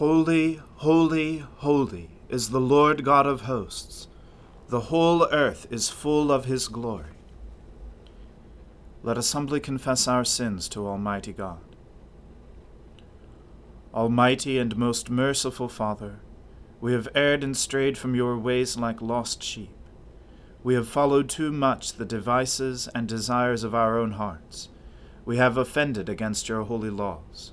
Holy, holy, holy is the Lord God of hosts. The whole earth is full of his glory. Let us humbly confess our sins to Almighty God. Almighty and most merciful Father, we have erred and strayed from your ways like lost sheep. We have followed too much the devices and desires of our own hearts. We have offended against your holy laws.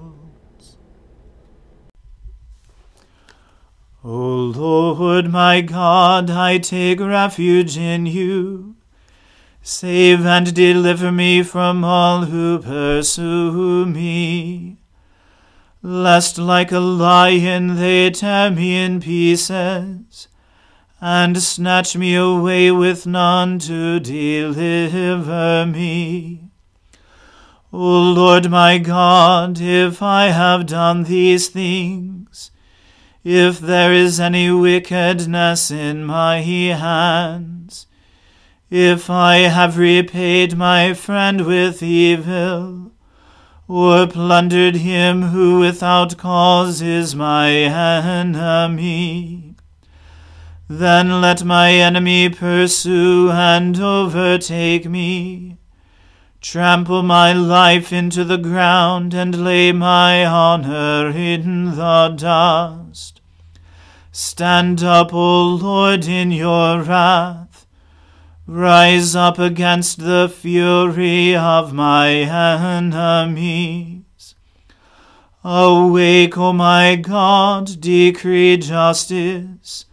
O Lord my God, I take refuge in you. Save and deliver me from all who pursue me. Lest like a lion they tear me in pieces and snatch me away with none to deliver me. O Lord my God, if I have done these things, if there is any wickedness in my hands, if I have repaid my friend with evil, or plundered him who without cause is my enemy, then let my enemy pursue and overtake me. Trample my life into the ground and lay my honor in the dust. Stand up, O Lord, in your wrath. Rise up against the fury of my enemies. Awake, O my God, decree justice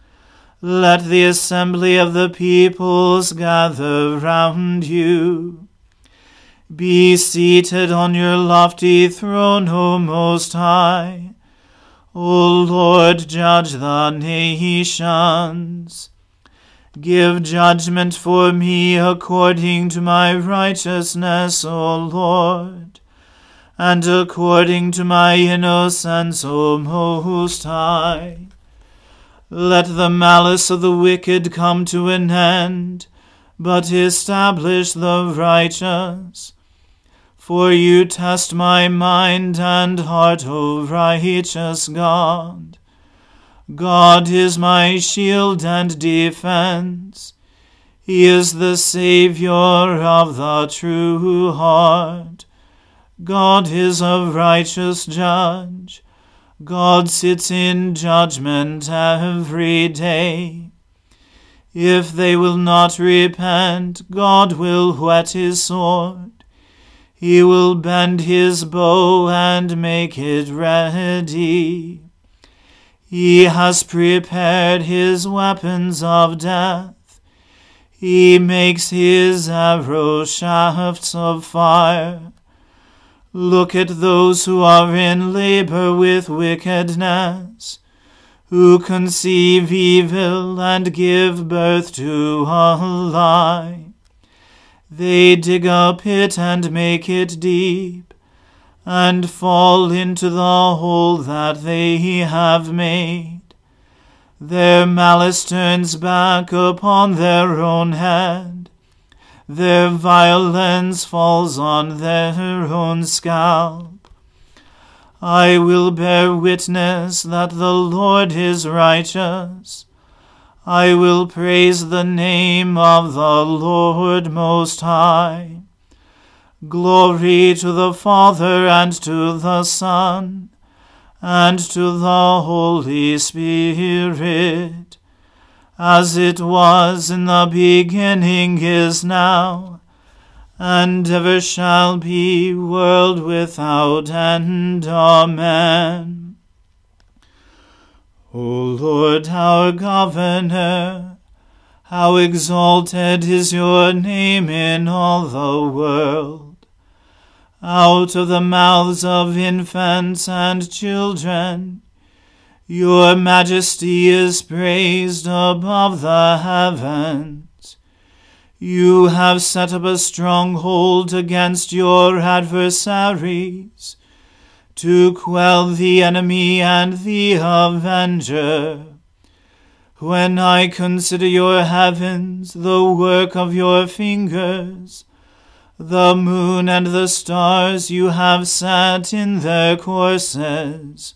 let the assembly of the peoples gather round you. Be seated on your lofty throne, O Most High. O Lord, judge the nations. Give judgment for me according to my righteousness, O Lord, and according to my innocence, O Most High. Let the malice of the wicked come to an end, but establish the righteous. For you test my mind and heart, O righteous God. God is my shield and defense. He is the Saviour of the true heart. God is a righteous judge. God sits in judgment every day. If they will not repent, God will whet his sword. He will bend his bow and make it ready. He has prepared his weapons of death. He makes his arrows shafts of fire. Look at those who are in labor with wickedness, who conceive evil and give birth to a lie. They dig a pit and make it deep, and fall into the hole that they have made. Their malice turns back upon their own head their violence falls on their own scalp. I will bear witness that the Lord is righteous. I will praise the name of the Lord Most High. Glory to the Father and to the Son and to the Holy Spirit as it was in the beginning is now, and ever shall be, world without end. Amen. O Lord our Governor, how exalted is your name in all the world. Out of the mouths of infants and children, your majesty is praised above the heavens. You have set up a stronghold against your adversaries, to quell the enemy and the avenger. When I consider your heavens, the work of your fingers, the moon and the stars you have set in their courses,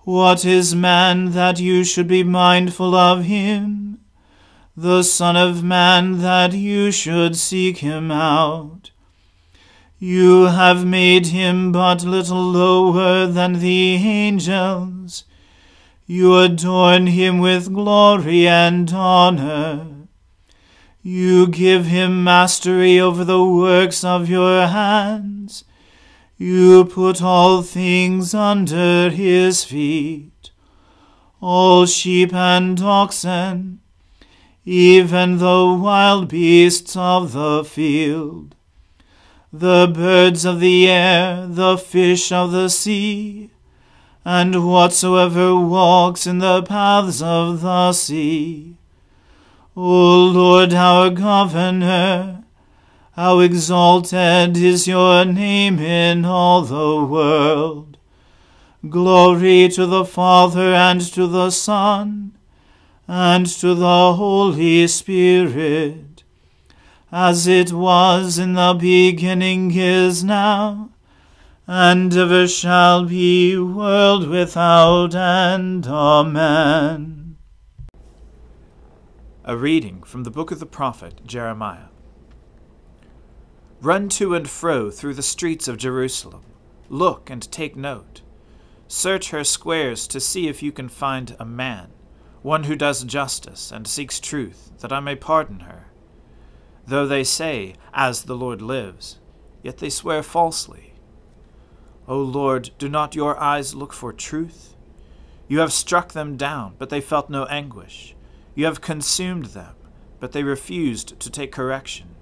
what is man that you should be mindful of him? The Son of Man that you should seek him out? You have made him but little lower than the angels. You adorn him with glory and honor. You give him mastery over the works of your hands. You put all things under his feet, all sheep and oxen, even the wild beasts of the field, the birds of the air, the fish of the sea, and whatsoever walks in the paths of the sea. O Lord our Governor, how exalted is your name in all the world. Glory to the Father and to the Son and to the Holy Spirit, as it was in the beginning is now, and ever shall be, world without end. Amen. A reading from the book of the prophet Jeremiah. Run to and fro through the streets of Jerusalem. Look and take note. Search her squares to see if you can find a man, one who does justice and seeks truth, that I may pardon her. Though they say, As the Lord lives, yet they swear falsely. O Lord, do not your eyes look for truth? You have struck them down, but they felt no anguish. You have consumed them, but they refused to take correction.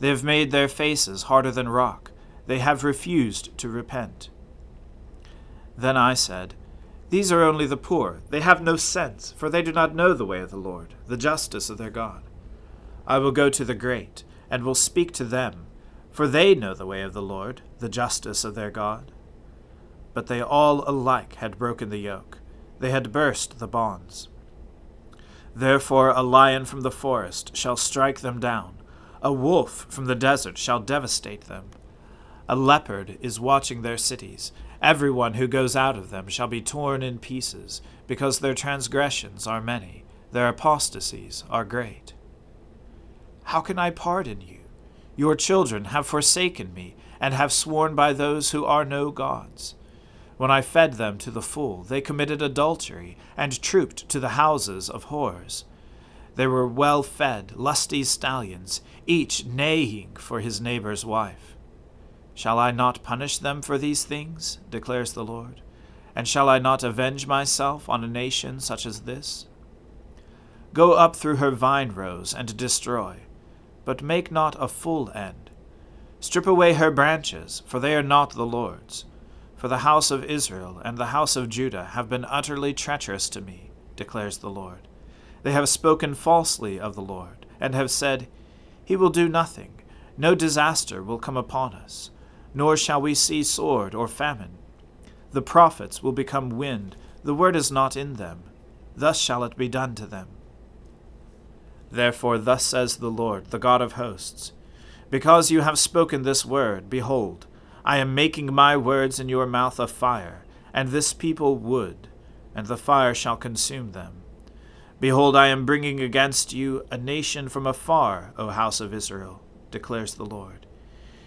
They have made their faces harder than rock. They have refused to repent. Then I said, These are only the poor. They have no sense, for they do not know the way of the Lord, the justice of their God. I will go to the great, and will speak to them, for they know the way of the Lord, the justice of their God. But they all alike had broken the yoke. They had burst the bonds. Therefore a lion from the forest shall strike them down, a wolf from the desert shall devastate them. A leopard is watching their cities. Everyone who goes out of them shall be torn in pieces, because their transgressions are many, their apostasies are great. How can I pardon you? Your children have forsaken me, and have sworn by those who are no gods. When I fed them to the full, they committed adultery, and trooped to the houses of whores. They were well fed, lusty stallions, each neighing for his neighbor's wife. Shall I not punish them for these things? declares the Lord. And shall I not avenge myself on a nation such as this? Go up through her vine rows and destroy, but make not a full end. Strip away her branches, for they are not the Lord's. For the house of Israel and the house of Judah have been utterly treacherous to me, declares the Lord. They have spoken falsely of the Lord, and have said, He will do nothing, no disaster will come upon us, nor shall we see sword or famine. The prophets will become wind, the word is not in them. Thus shall it be done to them. Therefore, thus says the Lord, the God of hosts Because you have spoken this word, behold, I am making my words in your mouth a fire, and this people wood, and the fire shall consume them. Behold, I am bringing against you a nation from afar, O house of Israel, declares the Lord.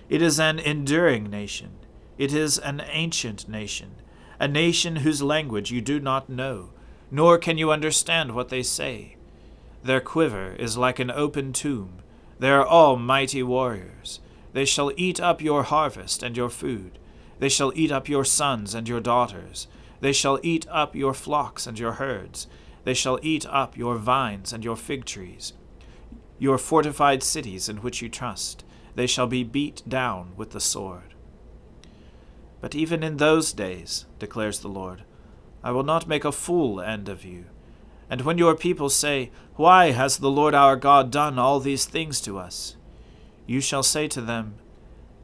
It is an enduring nation, it is an ancient nation, a nation whose language you do not know, nor can you understand what they say. Their quiver is like an open tomb. They are all mighty warriors. They shall eat up your harvest and your food. They shall eat up your sons and your daughters. They shall eat up your flocks and your herds. They shall eat up your vines and your fig trees, your fortified cities in which you trust. They shall be beat down with the sword. But even in those days, declares the Lord, I will not make a full end of you. And when your people say, Why has the Lord our God done all these things to us? You shall say to them,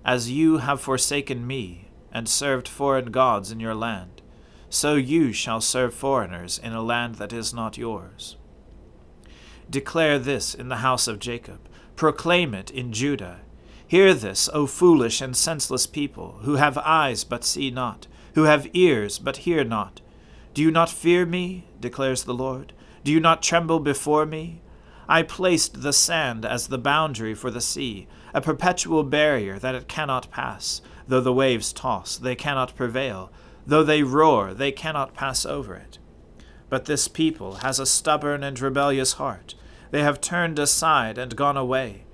As you have forsaken me, and served foreign gods in your land, so you shall serve foreigners in a land that is not yours. Declare this in the house of Jacob, proclaim it in Judah. Hear this, O foolish and senseless people, who have eyes but see not, who have ears but hear not. Do you not fear me? declares the Lord. Do you not tremble before me? I placed the sand as the boundary for the sea, a perpetual barrier that it cannot pass. Though the waves toss, they cannot prevail. Though they roar, they cannot pass over it. But this people has a stubborn and rebellious heart. They have turned aside and gone away.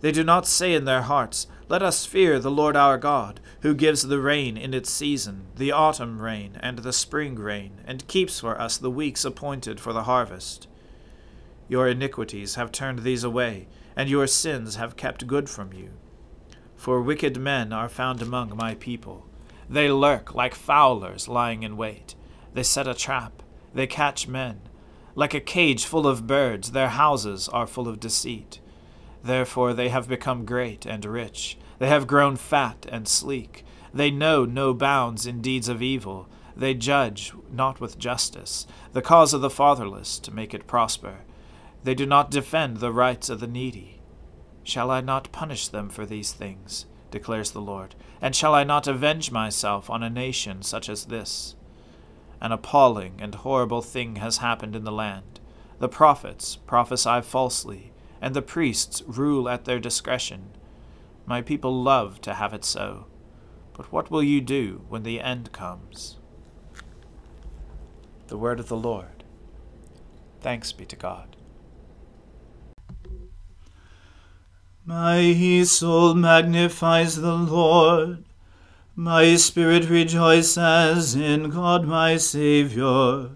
They do not say in their hearts, Let us fear the Lord our God, who gives the rain in its season, the autumn rain and the spring rain, and keeps for us the weeks appointed for the harvest. Your iniquities have turned these away, and your sins have kept good from you. For wicked men are found among my people they lurk like fowlers lying in wait. They set a trap. They catch men. Like a cage full of birds, their houses are full of deceit. Therefore they have become great and rich. They have grown fat and sleek. They know no bounds in deeds of evil. They judge not with justice, the cause of the fatherless, to make it prosper. They do not defend the rights of the needy. Shall I not punish them for these things? declares the Lord. And shall I not avenge myself on a nation such as this? An appalling and horrible thing has happened in the land. The prophets prophesy falsely, and the priests rule at their discretion. My people love to have it so. But what will you do when the end comes? The word of the Lord. Thanks be to God. My soul magnifies the Lord. My spirit rejoices in God my Saviour.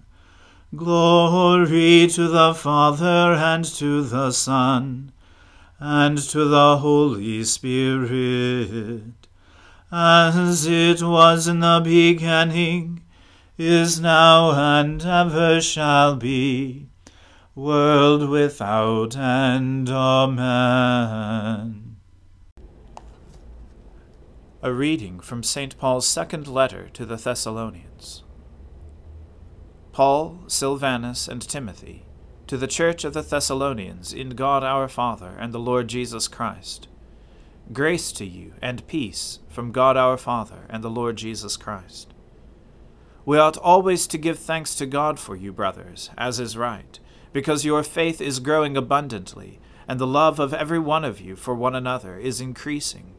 Glory to the Father and to the Son and to the Holy Spirit as it was in the beginning, is now, and ever shall be, world without end. Amen. A reading from St. Paul's second letter to the Thessalonians. Paul, Silvanus, and Timothy, to the church of the Thessalonians in God our Father and the Lord Jesus Christ Grace to you and peace from God our Father and the Lord Jesus Christ. We ought always to give thanks to God for you, brothers, as is right, because your faith is growing abundantly, and the love of every one of you for one another is increasing.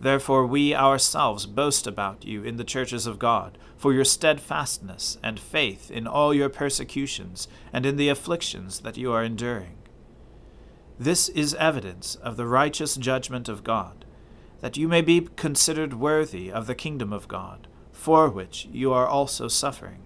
Therefore, we ourselves boast about you in the churches of God, for your steadfastness and faith in all your persecutions and in the afflictions that you are enduring this is evidence of the righteous judgment of God, that you may be considered worthy of the kingdom of God, for which you are also suffering.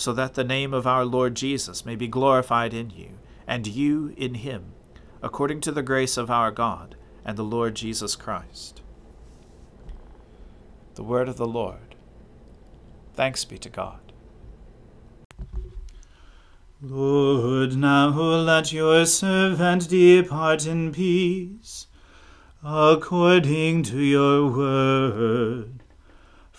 so that the name of our Lord Jesus may be glorified in you, and you in him, according to the grace of our God and the Lord Jesus Christ. The word of the Lord. Thanks be to God. Lord, now let your servant depart in peace according to your word.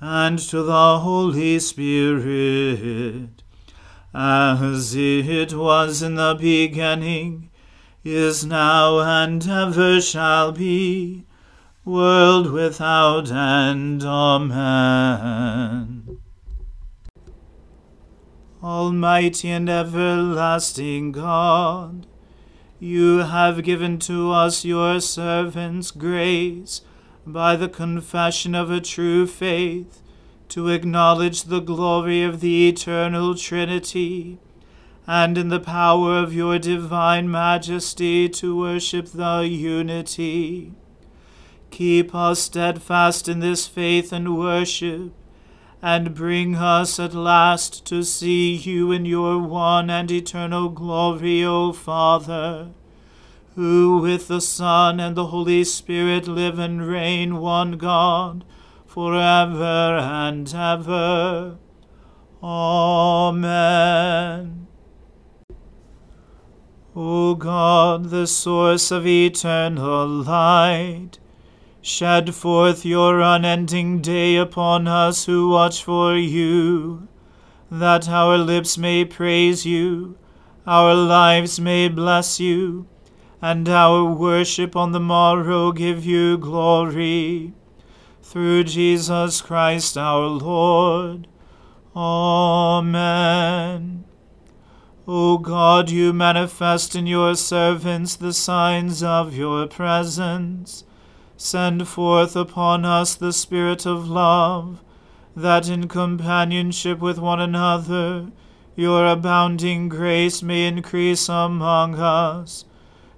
and to the Holy Spirit, as it was in the beginning, is now, and ever shall be, world without end. Amen. Almighty and everlasting God, you have given to us, your servants, grace by the confession of a true faith to acknowledge the glory of the eternal Trinity, and in the power of your divine majesty to worship the unity. Keep us steadfast in this faith and worship and bring us at last to see you in your one and eternal glory, O Father, who with the Son and the Holy Spirit live and reign one God, for ever and ever. Amen. O God, the source of eternal light, Shed forth your unending day upon us who watch for you, that our lips may praise you, our lives may bless you, and our worship on the morrow give you glory. Through Jesus Christ our Lord. Amen. O God, you manifest in your servants the signs of your presence. Send forth upon us the Spirit of love, that in companionship with one another your abounding grace may increase among us.